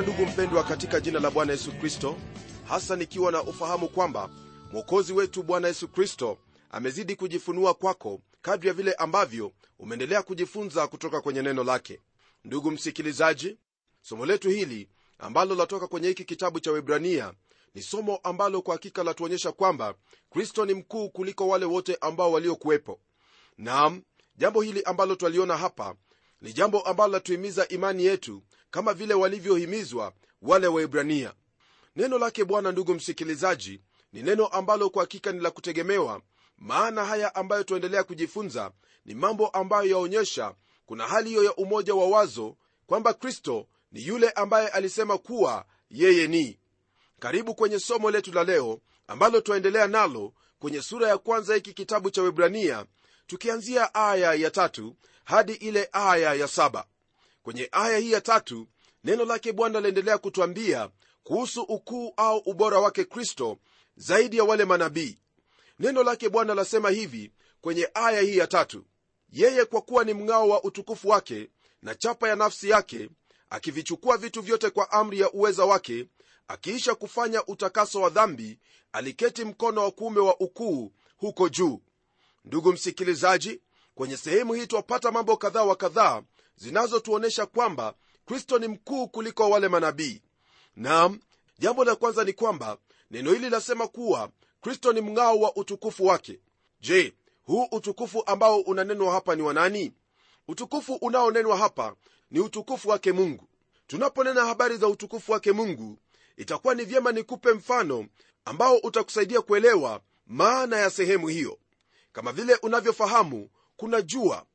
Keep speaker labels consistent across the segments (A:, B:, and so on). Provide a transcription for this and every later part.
A: nakukaribisha ndugu mpendwa katika jina la bwana yesu kristo. Hasa nikiwa na ufahamu kwamba mwokozi wetu bwana yesu kristo amezidi kujifunua kwako kadri ya vile ambavyo umeendelea kujifunza kutoka kwenye neno lake. Ndugu msikilizaji somo letu hili ambalo latoka kwenye hiki kitabu cha webrania ni somo ambalo kwa hakika latuonyesha kwamba kristo ni mkuu kuliko wale wote ambao waliokuwepo. Naam jambo hili ambalo twaliona hapa ni jambo ambalo latuhimiza imani yetu kama vile walivyohimizwa wale waibrania neno lake bwana ndugu msikilizaji ni neno ambalo kwa hakika ni la kutegemewa maana haya ambayo tuendelea kujifunza ni mambo ambayo yaonyesha kuna hali hiyo ya umoja wa wazo kwamba kristo ni yule ambaye alisema kuwa yeye ni. Karibu kwenye somo letu la leo ambalo twaendelea nalo kwenye sura ya kwanza hiki kitabu cha webrania tukianzia aya ya tatu hadi ile aya ya saba kwenye aya hii ya tatu neno lake bwana laendelea kutwambia kuhusu ukuu au ubora wake kristo zaidi ya wale manabii. Neno lake bwana lasema hivi kwenye aya hii ya tatu. Yeye kwa kuwa ni mng'ao wa utukufu wake na chapa ya nafsi yake akivichukua vitu vyote kwa amri ya uweza wake akiisha kufanya utakaso wa dhambi aliketi mkono wa kuume wa ukuu huko juu. Ndugu msikilizaji kwenye sehemu hii twapata mambo kadhaa wa kadhaa zinazotuonyesha kwamba kristo ni mkuu kuliko wale manabii. Nam jambo la kwanza ni kwamba neno hili lasema kuwa kristo ni mng'ao wa utukufu wake. Je huu utukufu ambao unanenwa hapa ni wanani utukufu unaonenwa hapa ni utukufu wake mungu. Tunaponena habari za utukufu wake mungu itakuwa ni vyema nikupe mfano ambao utakusaidia kuelewa maana ya sehemu hiyo. Kama vile unavyofahamu kuna jua.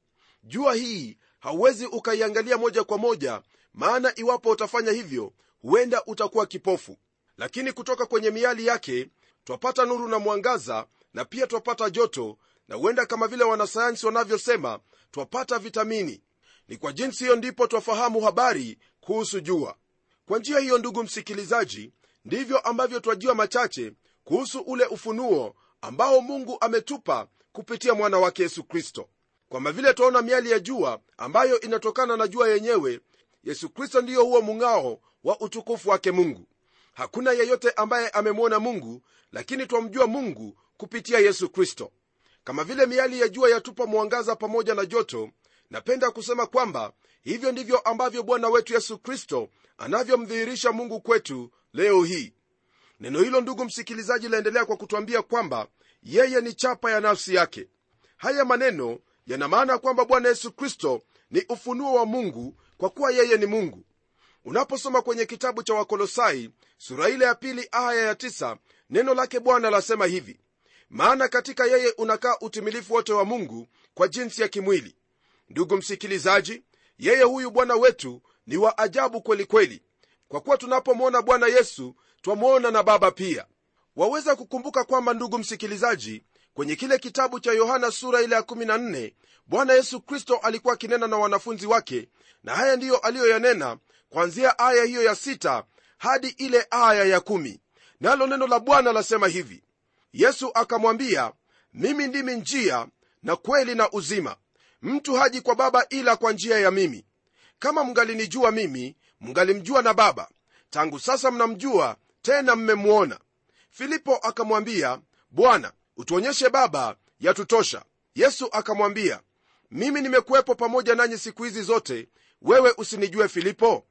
A: Jua hii hauwezi ukaiangalia moja kwa moja maana iwapo utafanya hivyo huenda utakuwa kipofu. Lakini kutoka kwenye miali yake twapata nuru na mwangaza na pia twapata joto na huenda kama vile wanasayansi wanavyosema twapata vitamini. Ni kwa jinsi hiyo ndipo twafahamu habari kuhusu jua. Kwa njia hiyo ndugu msikilizaji ndivyo ambavyo twajua machache kuhusu ule ufunuo ambao mungu ametupa kupitia mwana wake yesu kristo kwama vile twaona miali ya jua ambayo inatokana na jua yenyewe yesu kristo ndiyo huo mung'ao wa utukufu wake mungu. Hakuna yeyote ambaye amemwona mungu lakini twamjua mungu kupitia yesu kristo. Kama vile miali ya jua yatupa mwangaza pamoja na joto napenda kusema kwamba hivyo ndivyo ambavyo bwana wetu yesu kristo anavyomdhihirisha mungu kwetu leo hii. Neno hilo ndugu msikilizaji laendelea kwa kutwambia kwamba yeye ni chapa ya nafsi yake. Haya maneno yana maana kwamba bwana yesu kristo ni ufunuo wa mungu kwa kuwa yeye ni mungu. Unaposoma kwenye kitabu cha wakolosai sura ile ya pili aya ya tisa, neno lake bwana lasema hivi. Maana katika yeye unakaa utimilifu wote wa mungu kwa jinsi ya kimwili. Ndugu msikilizaji yeye huyu bwana wetu ni wa ajabu kweli kweli. Kwa kuwa tunapomwona bwana yesu twamwona na baba pia. Waweza kukumbuka kwamba ndugu msikilizaji kwenye kile kitabu cha yohana sura ile ya 14 bwana yesu kristo alikuwa akinena na wanafunzi wake na haya ndiyo aliyoyanena kwanzia aya hiyo ya sita hadi ile aya ya 1 nalo neno la bwana lasema hivi. Yesu akamwambia mimi ndimi njia na kweli na uzima. Mtu haji kwa baba ila kwa njia ya mimi. Kama mngalinijua mimi mngalimjua na baba. Tangu sasa mnamjua tena mmemwona filipo akamwambia bwana utuonyeshe baba yatutosha. Yesu akamwambia mimi nimekuwepo pamoja nanyi siku hizi zote. Wewe usinijue filipo?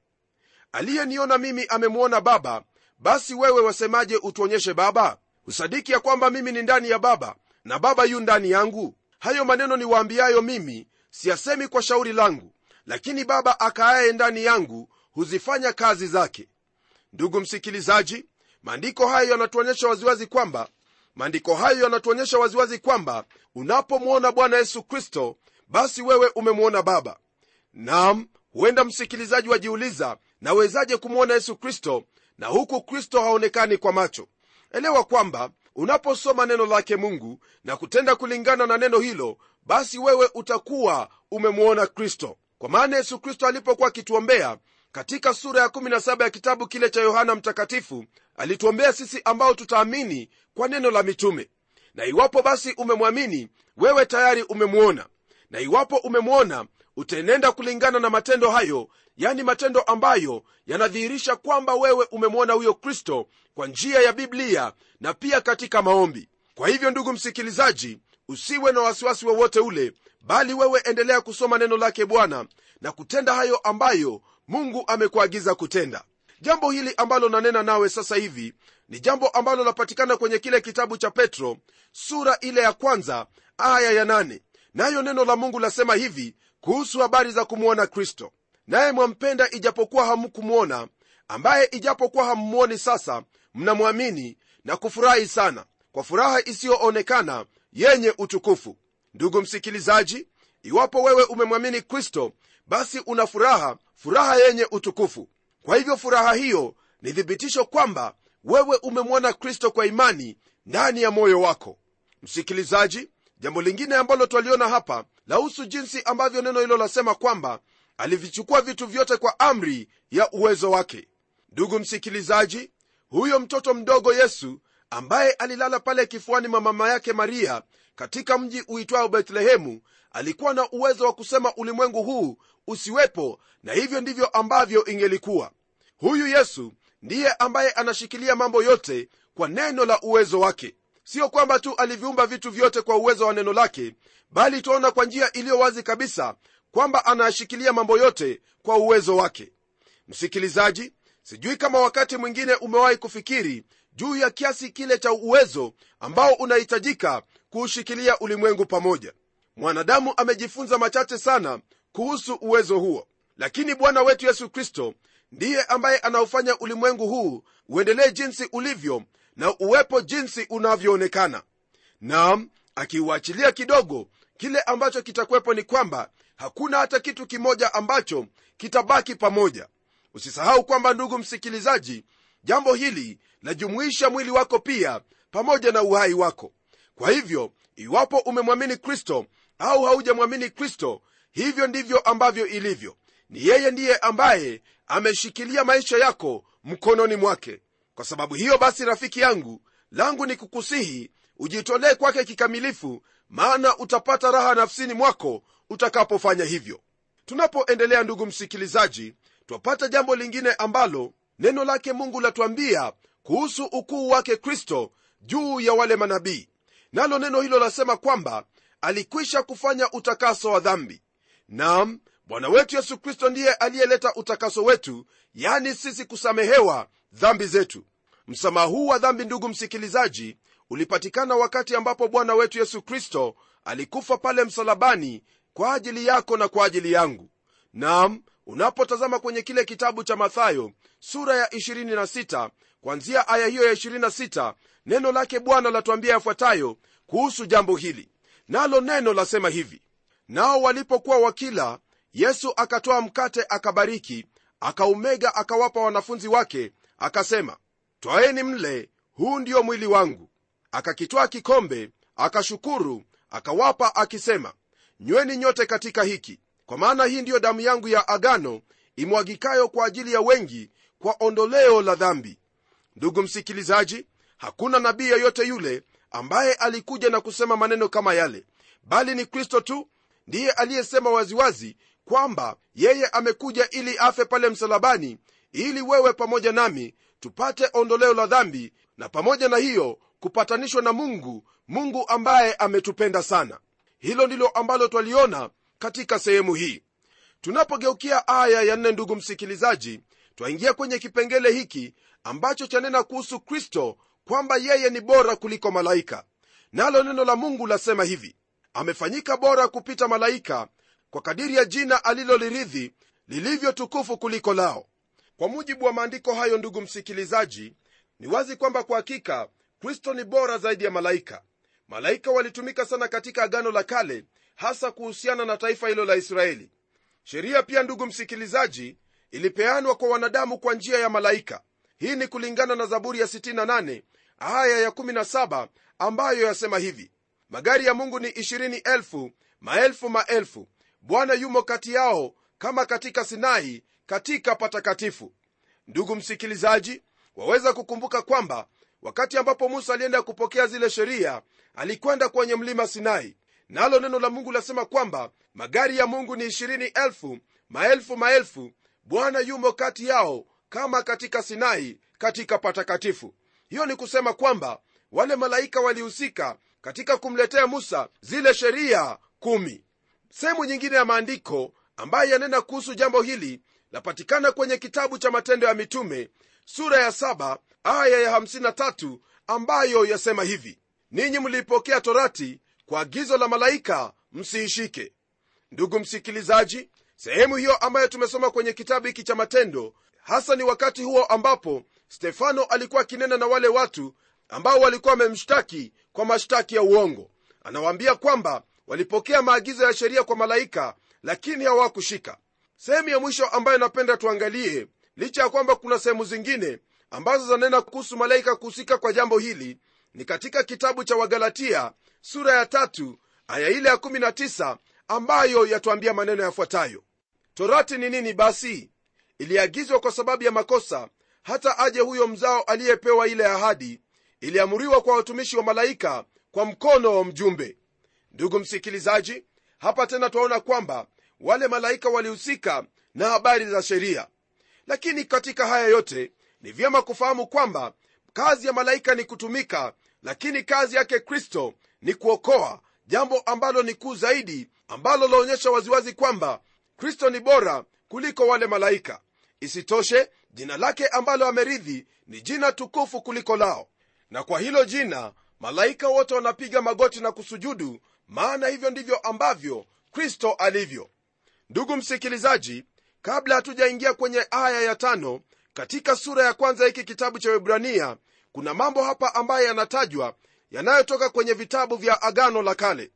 A: Aliyeniona mimi amemwona baba basi wewe wasemaje utuonyeshe baba? Husadiki ya kwamba mimi ni ndani ya baba na baba yu ndani yangu. Hayo maneno niwaambiayo mimi siyasemi kwa shauri langu lakini baba akaaye ndani yangu huzifanya kazi zake. Ndugu msikilizaji maandiko hayo yanatuonyesha waziwazi kwamba maandiko hayo yanatuonyesha waziwazi kwamba unapomwona bwana yesu kristo basi wewe umemwona baba. Nam huenda msikilizaji wajiuliza nawezaje kumwona yesu kristo na huku kristo haonekani kwa macho? Elewa kwamba unaposoma neno lake mungu na kutenda kulingana na neno hilo basi wewe utakuwa umemwona kristo. Kwa maana yesu kristo alipokuwa akituombea katika sura ya 17 ya kitabu kile cha yohana mtakatifu alituombea sisi ambao tutaamini kwa neno la mitume. Na iwapo basi umemwamini wewe tayari umemwona. Na iwapo umemwona utaenenda kulingana na matendo hayo yani matendo ambayo yanadhihirisha kwamba wewe umemwona huyo kristo kwa njia ya biblia na pia katika maombi. Kwa hivyo ndugu msikilizaji usiwe na wasiwasi wowote ule bali wewe endelea kusoma neno lake bwana na kutenda hayo ambayo mungu amekuagiza kutenda jambo hili ambalo nanena nawe sasa hivi ni jambo ambalo lapatikana kwenye kile kitabu cha petro sura ile ya kwanza aya ya nane. Nayo neno la mungu lasema hivi kuhusu habari za kumwona kristo. Naye mwampenda ijapokuwa hamkumwona ambaye ijapokuwa hammwoni sasa mnamwamini na kufurahi sana kwa furaha isiyoonekana yenye utukufu. Ndugu msikilizaji iwapo wewe umemwamini kristo basi una furaha furaha yenye utukufu kwa hivyo furaha hiyo ni thibitisho kwamba wewe umemwona kristo kwa imani ndani ya moyo wako. Msikilizaji jambo lingine ambalo twaliona hapa lahusu jinsi ambavyo neno hilo lasema kwamba alivichukua vitu vyote kwa amri ya uwezo wake. Ndugu msikilizaji huyo mtoto mdogo yesu ambaye alilala pale kifuani mwa mama yake maria katika mji uitwao bethlehemu alikuwa na uwezo wa kusema ulimwengu huu usiwepo na hivyo ndivyo ambavyo ingelikuwa. Huyu yesu ndiye ambaye anashikilia mambo yote kwa neno la uwezo wake. Sio kwamba tu aliviumba vitu vyote kwa uwezo wa neno lake bali tuaona kwa njia iliyo wazi kabisa kwamba anayashikilia mambo yote kwa uwezo wake. Msikilizaji sijui kama wakati mwingine umewahi kufikiri juu ya kiasi kile cha uwezo ambao unahitajika kuushikilia ulimwengu pamoja mwanadamu amejifunza machache sana kuhusu uwezo huo. Lakini bwana wetu yesu kristo ndiye ambaye anaufanya ulimwengu huu uendelee jinsi ulivyo na uwepo jinsi unavyoonekana. Nam akiuachilia kidogo kile ambacho kitakuwepo ni kwamba hakuna hata kitu kimoja ambacho kitabaki pamoja. Usisahau kwamba ndugu msikilizaji jambo hili lajumuisha mwili wako pia pamoja na uhai wako. Kwa hivyo iwapo umemwamini kristo au haujamwamini kristo hivyo ndivyo ambavyo ilivyo. Ni yeye ndiye ambaye ameshikilia maisha yako mkononi mwake. Kwa sababu hiyo basi rafiki yangu langu ni kukusihi ujitolee kwake kikamilifu maana utapata raha nafsini mwako utakapofanya hivyo. Tunapoendelea ndugu msikilizaji twapata jambo lingine ambalo neno lake mungu latuambia kuhusu ukuu wake kristo juu ya wale manabii. Nalo neno hilo lasema kwamba alikwisha kufanya utakaso wa dhambi. Nam bwana wetu yesu kristo ndiye aliyeleta utakaso wetu yani sisi kusamehewa dhambi zetu. Msamaha huu wa dhambi ndugu msikilizaji ulipatikana wakati ambapo bwana wetu yesu kristo alikufa pale msalabani kwa ajili yako na kwa ajili yangu. Nam unapotazama kwenye kile kitabu cha mathayo sura ya 26 kwanzia aya hiyo ya 26 neno lake bwana latuambia yafuatayo kuhusu jambo hili nalo neno lasema hivi nao walipokuwa wakila yesu akatoa mkate akabariki akaumega akawapa wanafunzi wake akasema twaeni mle huu ndio mwili wangu. Akakitwaa kikombe akashukuru akawapa akisema nyweni nyote katika hiki kwa maana hii ndiyo damu yangu ya agano imwagikayo kwa ajili ya wengi kwa ondoleo la dhambi. Ndugu msikilizaji hakuna nabii yeyote yule ambaye alikuja na kusema maneno kama yale bali ni kristo tu ndiye aliyesema waziwazi kwamba yeye amekuja ili afe pale msalabani ili wewe pamoja nami tupate ondoleo la dhambi na pamoja na hiyo kupatanishwa na mungu mungu ambaye ametupenda sana. Hilo ndilo ambalo twaliona katika sehemu hii. Tunapogeukia aya ya nne ndugu msikilizaji twaingia kwenye kipengele hiki ambacho chanena kuhusu kristo kwamba yeye ni bora kuliko malaika. Nalo neno la mungu lasema hivi amefanyika bora kupita malaika kwa kadiri ya jina alilolirithi lilivyo tukufu kuliko lao. Kwa mujibu wa maandiko hayo ndugu msikilizaji ni wazi kwamba kwa hakika kristo ni bora zaidi ya malaika. Malaika walitumika sana katika agano la kale hasa kuhusiana na taifa hilo la israeli. Sheria pia ndugu msikilizaji ilipeanwa kwa wanadamu kwa njia ya malaika. Hii ni kulingana na zaburi ya 68 aya ya 17 ambayo yasema hivi magari ya mungu ni 20 maelfu maelfu. Bwana yumo kati yao kama katika sinai katika patakatifu. Ndugu msikilizaji waweza kukumbuka kwamba wakati ambapo musa alienda kupokea zile sheria alikwenda kwenye mlima sinai. Nalo neno la mungu lasema kwamba magari ya mungu ni ishirini elfu maelfu maelfu. Bwana yumo kati yao kama katika sinai katika patakatifu hiyo ni kusema kwamba wale malaika walihusika katika kumletea musa zile sheria kumi. Sehemu nyingine ya maandiko ambayo yanena kuhusu jambo hili lapatikana kwenye kitabu cha matendo ya mitume sura ya 7 aya ya 53 ambayo yasema hivi ninyi mliipokea torati kwa agizo la malaika msiishike. Ndugu msikilizaji sehemu hiyo ambayo tumesoma kwenye kitabu hiki cha matendo hasa ni wakati huo ambapo stefano alikuwa akinena na wale watu ambao walikuwa wamemshtaki kwa mashtaki ya uongo. Anawaambia kwamba walipokea maagizo ya sheria kwa malaika lakini hawakushika. Sehemu ya mwisho ambayo napenda tuangalie licha ya kwamba kuna sehemu zingine ambazo zanena kuhusu malaika kuhusika kwa jambo hili ni katika kitabu cha wagalatia sura ya tatu aya ile ya 19 ambayo yatuambia maneno yafuatayo. Torati ni nini basi? Iliagizwa kwa sababu ya makosa hata aje huyo mzao aliyepewa ile ahadi iliamuriwa kwa watumishi wa malaika kwa mkono wa mjumbe. Ndugu msikilizaji hapa tena twaona kwamba wale malaika walihusika na habari za sheria. Lakini katika haya yote ni vyema kufahamu kwamba kazi ya malaika ni kutumika lakini kazi yake kristo ni kuokoa jambo ambalo ni kuu zaidi ambalo laonyesha waziwazi kwamba kristo ni bora kuliko wale malaika. Isitoshe jina lake ambalo ameridhi ni jina tukufu kuliko lao. Na kwa hilo jina malaika wote wanapiga magoti na kusujudu maana hivyo ndivyo ambavyo kristo alivyo. Ndugu msikilizaji kabla hatujaingia kwenye aya ya tano katika sura ya kwanza hiki kitabu cha webrania kuna mambo hapa ambayo yanatajwa yanayotoka kwenye vitabu vya agano la kale.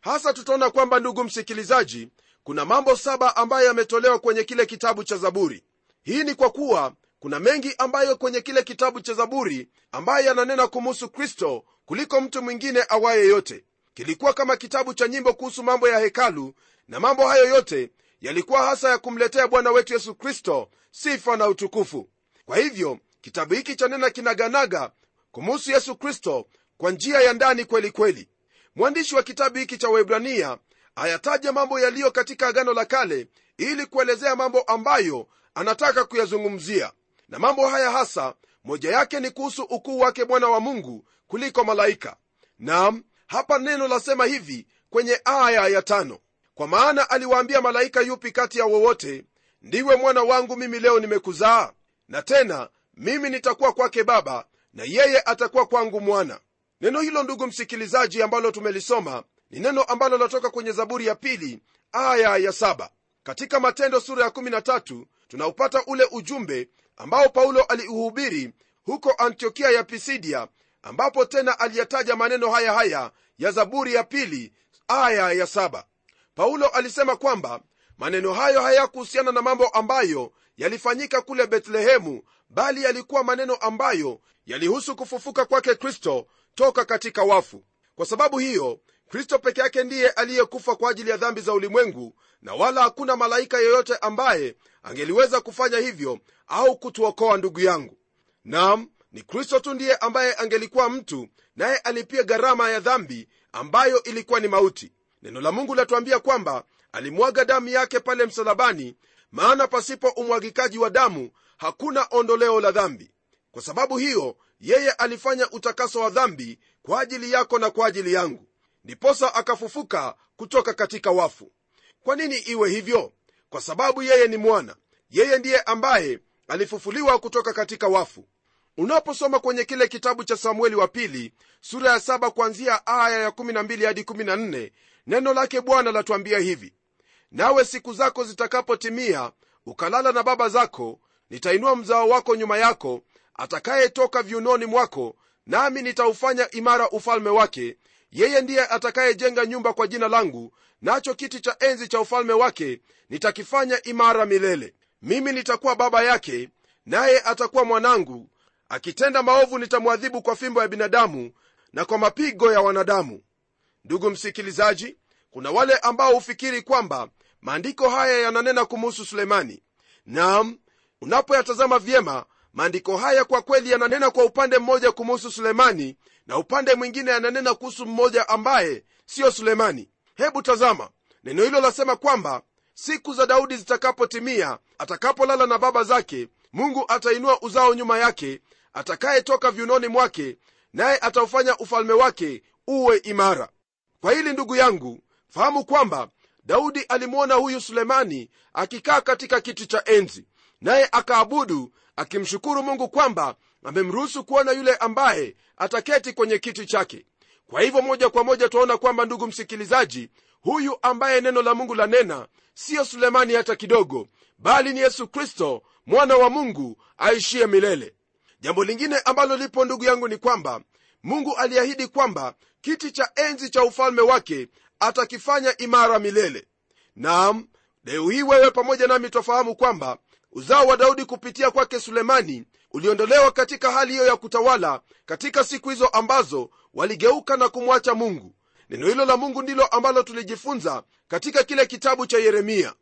A: Hasa tutaona kwamba ndugu msikilizaji kuna mambo saba ambayo yametolewa kwenye kile kitabu cha zaburi hii ni kwa kuwa kuna mengi ambayo kwenye kile kitabu cha zaburi ambayo yananena kumuhusu kristo kuliko mtu mwingine awaye yote. Kilikuwa kama kitabu cha nyimbo kuhusu mambo ya hekalu na mambo hayo yote yalikuwa hasa ya kumletea bwana wetu yesu kristo sifa na utukufu. Kwa hivyo kitabu hiki cha nena kinaganaga kumuhusu yesu kristo kwa njia ya ndani kweli kweli. Mwandishi wa kitabu hiki cha waibrania ayataja mambo yaliyo katika agano la kale ili kuelezea mambo ambayo anataka kuyazungumzia. Na mambo haya hasa moja yake ni kuhusu ukuu wake bwana wa mungu kuliko malaika. Nam hapa neno lasema hivi kwenye aya ya tano. Kwa maana aliwaambia malaika yupi kati ya wowote ndiwe mwana wangu mimi leo nimekuzaa? Na tena mimi nitakuwa kwake baba na yeye atakuwa kwangu mwana. Neno hilo ndugu msikilizaji ambalo tumelisoma ni neno ambalo latoka kwenye zaburi ya pili aya ya saba. Katika matendo sura ya 13 tunaupata ule ujumbe ambao paulo aliuhubiri huko antiokia ya pisidia ambapo tena aliyataja maneno haya haya ya zaburi ya pili aya ya saba. Paulo alisema kwamba maneno hayo hayakuhusiana na mambo ambayo yalifanyika kule betlehemu bali yalikuwa maneno ambayo yalihusu kufufuka kwake kristo toka katika wafu. Kwa sababu hiyo kristo peke yake ndiye aliyekufa kwa ajili ya dhambi za ulimwengu na wala hakuna malaika yeyote ambaye angeliweza kufanya hivyo au kutuokoa ndugu yangu. Nam ni kristo tu ndiye ambaye angelikuwa mtu naye alipia gharama ya dhambi ambayo ilikuwa ni mauti. Neno la mungu latuambia kwamba alimwaga damu yake pale msalabani maana pasipo umwagikaji wa damu hakuna ondoleo la dhambi. Kwa sababu hiyo yeye alifanya utakaso wa dhambi kwa ajili yako na kwa ajili yangu ndiposa akafufuka kutoka katika wafu. Kwa nini iwe hivyo? Kwa sababu yeye ni mwana. Yeye ndiye ambaye alifufuliwa kutoka katika wafu. Unaposoma kwenye kile kitabu cha samueli wa pili sura ya saba kuanzia aya ya 12 hadi 14 neno lake bwana latuambia hivi. Nawe siku zako zitakapotimia ukalala na baba zako nitainua mzao wako nyuma yako atakayetoka viunoni mwako nami nitaufanya imara ufalme wake yeye ndiye atakayejenga nyumba kwa jina langu nacho kiti cha enzi cha ufalme wake nitakifanya imara milele. Mimi nitakuwa baba yake naye atakuwa mwanangu. Akitenda maovu nitamwadhibu kwa fimbo ya binadamu na kwa mapigo ya wanadamu. Ndugu msikilizaji kuna wale ambao hufikiri kwamba maandiko haya yananena kumuhusu sulemani nam unapoyatazama vyema maandiko haya kwa kweli yananena kwa upande mmoja kumuhusu sulemani na upande mwingine ananena kuhusu mmoja ambaye siyo sulemani. Hebu tazama. Neno hilo lasema kwamba siku za daudi zitakapotimia atakapolala na baba zake mungu atainua uzao nyuma yake atakayetoka viunoni mwake naye ataufanya ufalme wake uwe imara. Kwa hili ndugu yangu fahamu kwamba daudi alimwona huyu sulemani akikaa katika kiti cha enzi naye akaabudu akimshukuru mungu kwamba amemruhusu kuona yule ambaye ataketi kwenye kiti chake. Kwa hivyo moja kwa moja twaona kwamba ndugu msikilizaji huyu ambaye neno la mungu lanena siyo sulemani hata kidogo bali ni yesu kristo mwana wa mungu aishiye milele. Jambo lingine ambalo lipo ndugu yangu ni kwamba mungu aliahidi kwamba kiti cha enzi cha ufalme wake atakifanya imara milele. Naam leo hii wewe pamoja nami twafahamu kwamba uzao wa daudi kupitia kwake sulemani uliondolewa katika hali hiyo ya kutawala katika siku hizo ambazo waligeuka na kumwacha mungu. Neno hilo la mungu ndilo ambalo tulijifunza katika kile kitabu cha yeremia.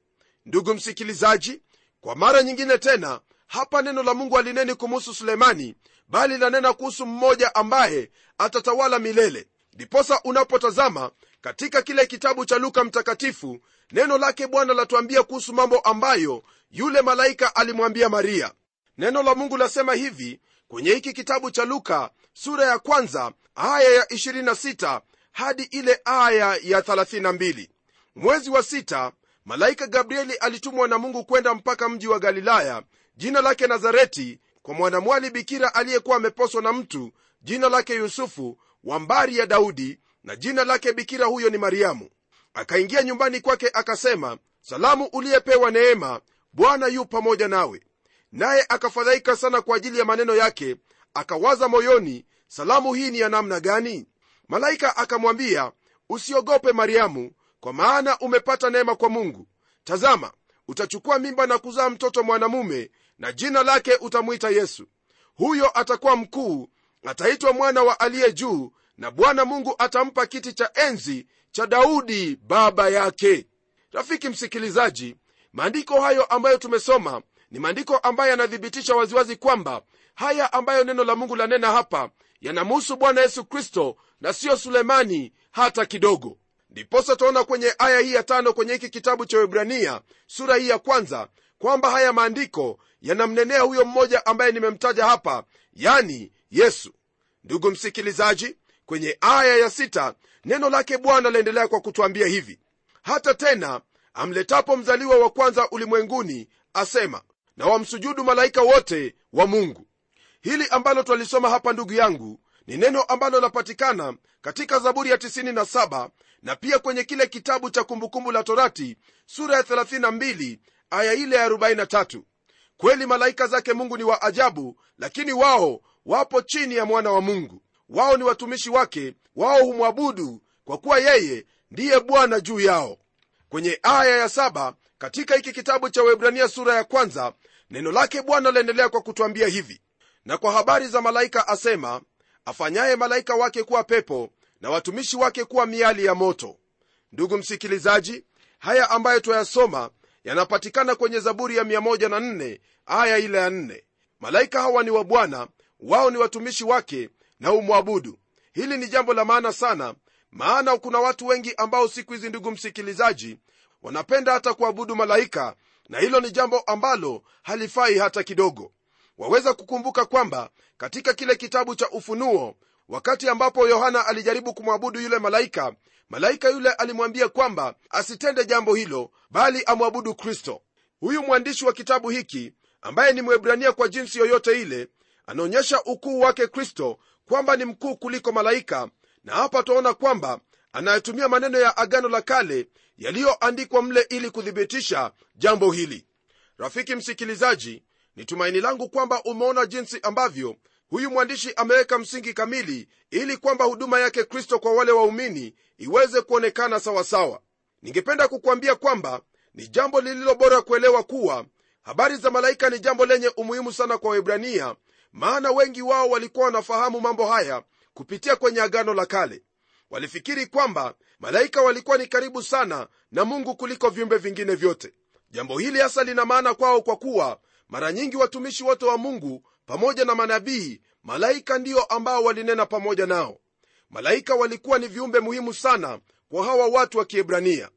A: Ndugu msikilizaji kwa mara nyingine tena hapa neno la mungu alineni kumuhusu sulemani bali lanena kuhusu mmoja ambaye atatawala milele. Ndiposa unapotazama katika kile kitabu cha luka mtakatifu neno lake bwana latuambia kuhusu mambo ambayo yule malaika alimwambia maria neno la mungu lasema hivi kwenye hiki kitabu cha luka sura ya kwanza aya ya 26 hadi ile aya ya 32 mwezi wa sita malaika gabrieli alitumwa na mungu kwenda mpaka mji wa galilaya jina lake nazareti kwa mwanamwali bikira aliyekuwa ameposwa na mtu jina lake yusufu wa mbari ya daudi na jina lake bikira huyo ni mariamu. Akaingia nyumbani kwake akasema salamu uliyepewa neema bwana yu pamoja nawe naye akafadhaika sana kwa ajili ya maneno yake akawaza moyoni salamu hii ni ya namna gani? Malaika akamwambia usiogope mariamu kwa maana umepata neema kwa mungu. Tazama utachukua mimba na kuzaa mtoto mwanamume na jina lake utamwita yesu. Huyo atakuwa mkuu ataitwa mwana wa aliye juu na bwana mungu atampa kiti cha enzi cha daudi baba yake. Rafiki msikilizaji maandiko hayo ambayo tumesoma ni maandiko ambayo yanathibitisha waziwazi kwamba haya ambayo neno la mungu lanena hapa yanamuhusu bwana yesu kristo na siyo sulemani hata kidogo. Ndiposa twaona kwenye aya hii ya tano kwenye hiki kitabu cha webrania sura hii ya kwanza kwamba haya maandiko yanamnenea huyo mmoja ambaye nimemtaja hapa yani yesu. Ndugu msikilizaji kwenye aya ya sita neno lake bwana laendelea kwa kutwambia hivi. Hata tena amletapo mzaliwa wa kwanza ulimwenguni asema na wamsujudu malaika wote wa mungu. Hili ambalo twalisoma hapa ndugu yangu ni neno ambalo lapatikana katika zaburi ya 97 na pia kwenye kile kitabu cha kumbukumbu la torati sura ya 32 aya ile ya 43 kweli malaika zake mungu ni wa ajabu lakini wao wapo chini ya mwana wa mungu. Wao ni watumishi wake wao humwabudu kwa kuwa yeye ndiye bwana juu yao. Kwenye aya ya saba katika hiki kitabu cha webrania sura ya kwanza neno lake bwana laendelea kwa kutwambia hivi na kwa habari za malaika asema afanyaye malaika wake kuwa pepo na watumishi wake kuwa miali ya moto. Ndugu msikilizaji haya ambayo twayasoma yanapatikana kwenye zaburi ya 14 aya ile ya 4 malaika hawa ni wa bwana wao ni watumishi wake na umwabudu hili ni jambo la maana sana maana kuna watu wengi ambao siku hizi ndugu msikilizaji wanapenda hata kuabudu malaika na hilo ni jambo ambalo halifai hata kidogo. Waweza kukumbuka kwamba katika kile kitabu cha ufunuo wakati ambapo yohana alijaribu kumwabudu yule malaika malaika yule alimwambia kwamba asitende jambo hilo bali amwabudu kristo. Huyu mwandishi wa kitabu hiki ambaye ni mwebrania kwa jinsi yoyote ile anaonyesha ukuu wake kristo kwamba ni mkuu kuliko malaika na hapa twaona kwamba anayetumia maneno ya agano la kale yaliyoandikwa mle ili kuthibitisha jambo hili. Rafiki msikilizaji ni tumaini langu kwamba umeona jinsi ambavyo huyu mwandishi ameweka msingi kamili ili kwamba huduma yake kristo kwa wale waumini iweze kuonekana sawasawa. Ningependa kukuambia kwamba ni jambo lililo bora kuelewa kuwa habari za malaika ni jambo lenye umuhimu sana kwa waibrania maana wengi wao walikuwa wanafahamu mambo haya kupitia kwenye agano la kale walifikiri kwamba malaika walikuwa ni karibu sana na mungu kuliko viumbe vingine vyote. Jambo hili hasa lina maana kwao kwa kuwa mara nyingi watumishi wote wa mungu pamoja na manabii malaika ndio ambao walinena pamoja nao. Malaika walikuwa ni viumbe muhimu sana kwa hawa watu wa kiebrania.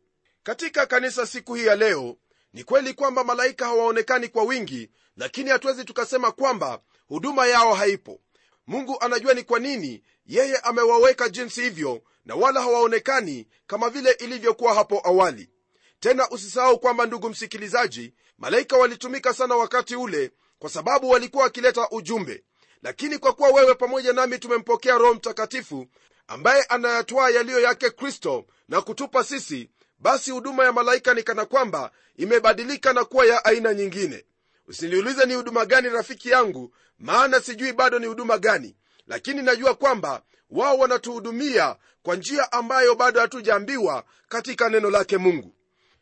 A: Katika kanisa siku hii ya leo ni kweli kwamba malaika hawaonekani kwa wingi lakini hatuwezi tukasema kwamba huduma yao haipo mungu anajua ni kwa nini yeye amewaweka jinsi hivyo na wala hawaonekani kama vile ilivyokuwa hapo awali. Tena usisahau kwamba ndugu msikilizaji malaika walitumika sana wakati ule kwa sababu walikuwa wakileta ujumbe. Lakini kwa kuwa wewe pamoja nami tumempokea roho mtakatifu ambaye anayatwaa yaliyo yake kristo na kutupa sisi basi huduma ya malaika ni kana kwamba imebadilika na kuwa ya aina nyingine usiniulize ni huduma gani rafiki yangu maana sijui bado ni huduma gani. Lakini najua kwamba wao wanatuhudumia kwa njia ambayo bado hatujaambiwa katika neno lake mungu.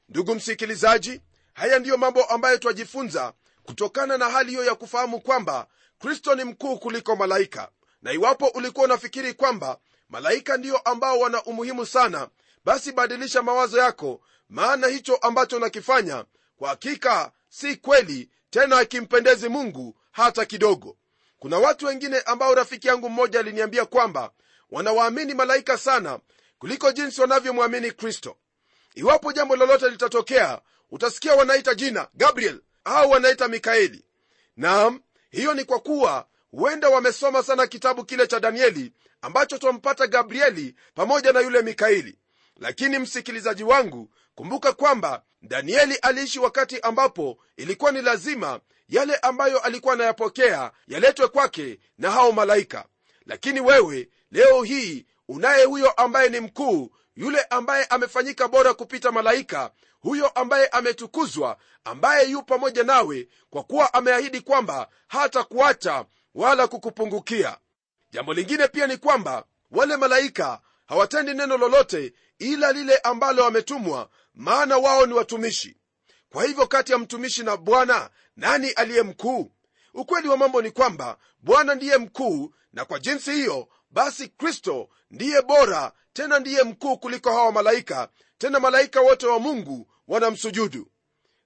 A: Ndugu msikilizaji haya ndiyo mambo ambayo twajifunza kutokana na hali hiyo ya kufahamu kwamba kristo ni mkuu kuliko malaika. Na iwapo ulikuwa unafikiri kwamba malaika ndiyo ambao wana umuhimu sana basi badilisha mawazo yako maana hicho ambacho unakifanya kwa hakika si kweli tena akimpendezi mungu hata kidogo. Kuna watu wengine ambao rafiki yangu mmoja aliniambia kwamba wanawaamini malaika sana kuliko jinsi wanavyomwamini kristo. Iwapo jambo lolote litatokea utasikia wanaita jina gabriel au wanaita mikaeli. Naam hiyo ni kwa kuwa huenda wamesoma sana kitabu kile cha danieli ambacho twampata gabrieli pamoja na yule mikaeli. Lakini msikilizaji wangu kumbuka kwamba danieli aliishi wakati ambapo ilikuwa ni lazima yale ambayo alikuwa anayapokea yaletwe kwake na hao malaika. Lakini wewe leo hii unaye huyo ambaye ni mkuu yule ambaye amefanyika bora kupita malaika huyo ambaye ametukuzwa ambaye yu pamoja nawe kwa kuwa ameahidi kwamba hata kuacha wala kukupungukia. Jambo lingine pia ni kwamba wale malaika hawatendi neno lolote ila lile ambalo wametumwa maana wao ni watumishi. Kwa hivyo kati ya mtumishi na bwana nani aliye mkuu? Ukweli wa mambo ni kwamba bwana ndiye mkuu na kwa jinsi hiyo basi kristo ndiye bora tena ndiye mkuu kuliko hawa malaika tena malaika wote wa mungu wanamsujudu.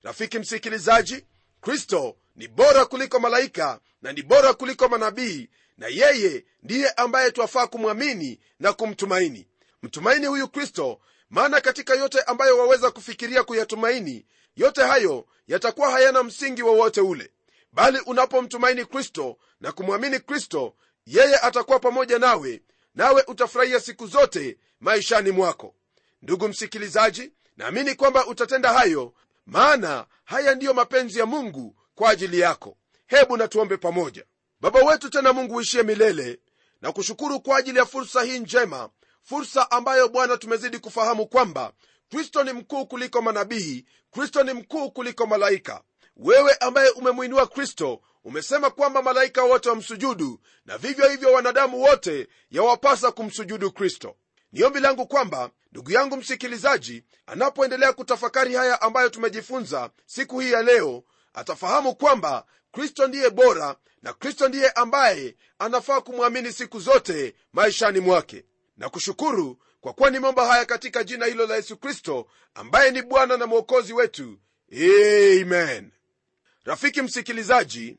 A: Rafiki msikilizaji kristo ni bora kuliko malaika na ni bora kuliko manabii na yeye ndiye ambaye twafaa kumwamini na kumtumaini. Mtumaini huyu kristo maana katika yote ambayo waweza kufikiria kuyatumaini yote hayo yatakuwa hayana msingi wowote ule. Bali unapomtumaini kristo na kumwamini kristo yeye atakuwa pamoja nawe nawe utafurahia siku zote maishani mwako. Ndugu msikilizaji naamini kwamba utatenda hayo maana haya ndiyo mapenzi ya mungu kwa ajili yako. Hebu natuombe pamoja. Baba wetu tena mungu uishie milele na kushukuru kwa ajili ya fursa hii njema fursa ambayo bwana tumezidi kufahamu kwamba kristo ni mkuu kuliko manabii kristo ni mkuu kuliko malaika. Wewe ambaye umemwinua kristo umesema kwamba malaika wote wamsujudu na vivyo hivyo wanadamu wote yawapasa kumsujudu kristo. Ni ombi langu kwamba ndugu yangu msikilizaji anapoendelea kutafakari haya ambayo tumejifunza siku hii ya leo atafahamu kwamba kristo ndiye bora na kristo ndiye ambaye anafaa kumwamini siku zote maishani mwake na kushukuru kwa kuwa nimeomba haya katika jina hilo la yesu kristo ambaye ni bwana na mwokozi wetu. Amen. Rafiki msikilizaji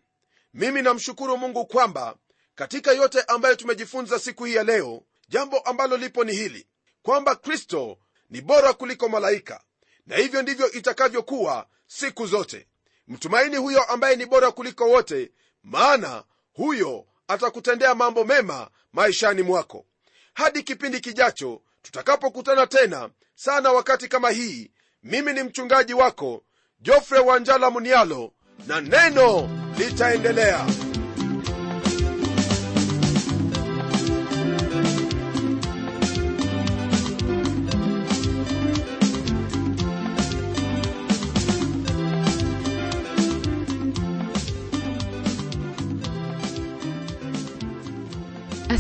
A: mimi namshukuru mungu kwamba katika yote ambayo tumejifunza siku hii ya leo jambo ambalo lipo ni hili kwamba kristo ni bora kuliko malaika na hivyo ndivyo itakavyokuwa siku zote. Mtumaini huyo ambaye ni bora kuliko wote maana huyo atakutendea mambo mema maishani mwako hadi kipindi kijacho tutakapokutana tena sana wakati kama hii. Mimi ni mchungaji wako jofre wanjala munialo na neno litaendelea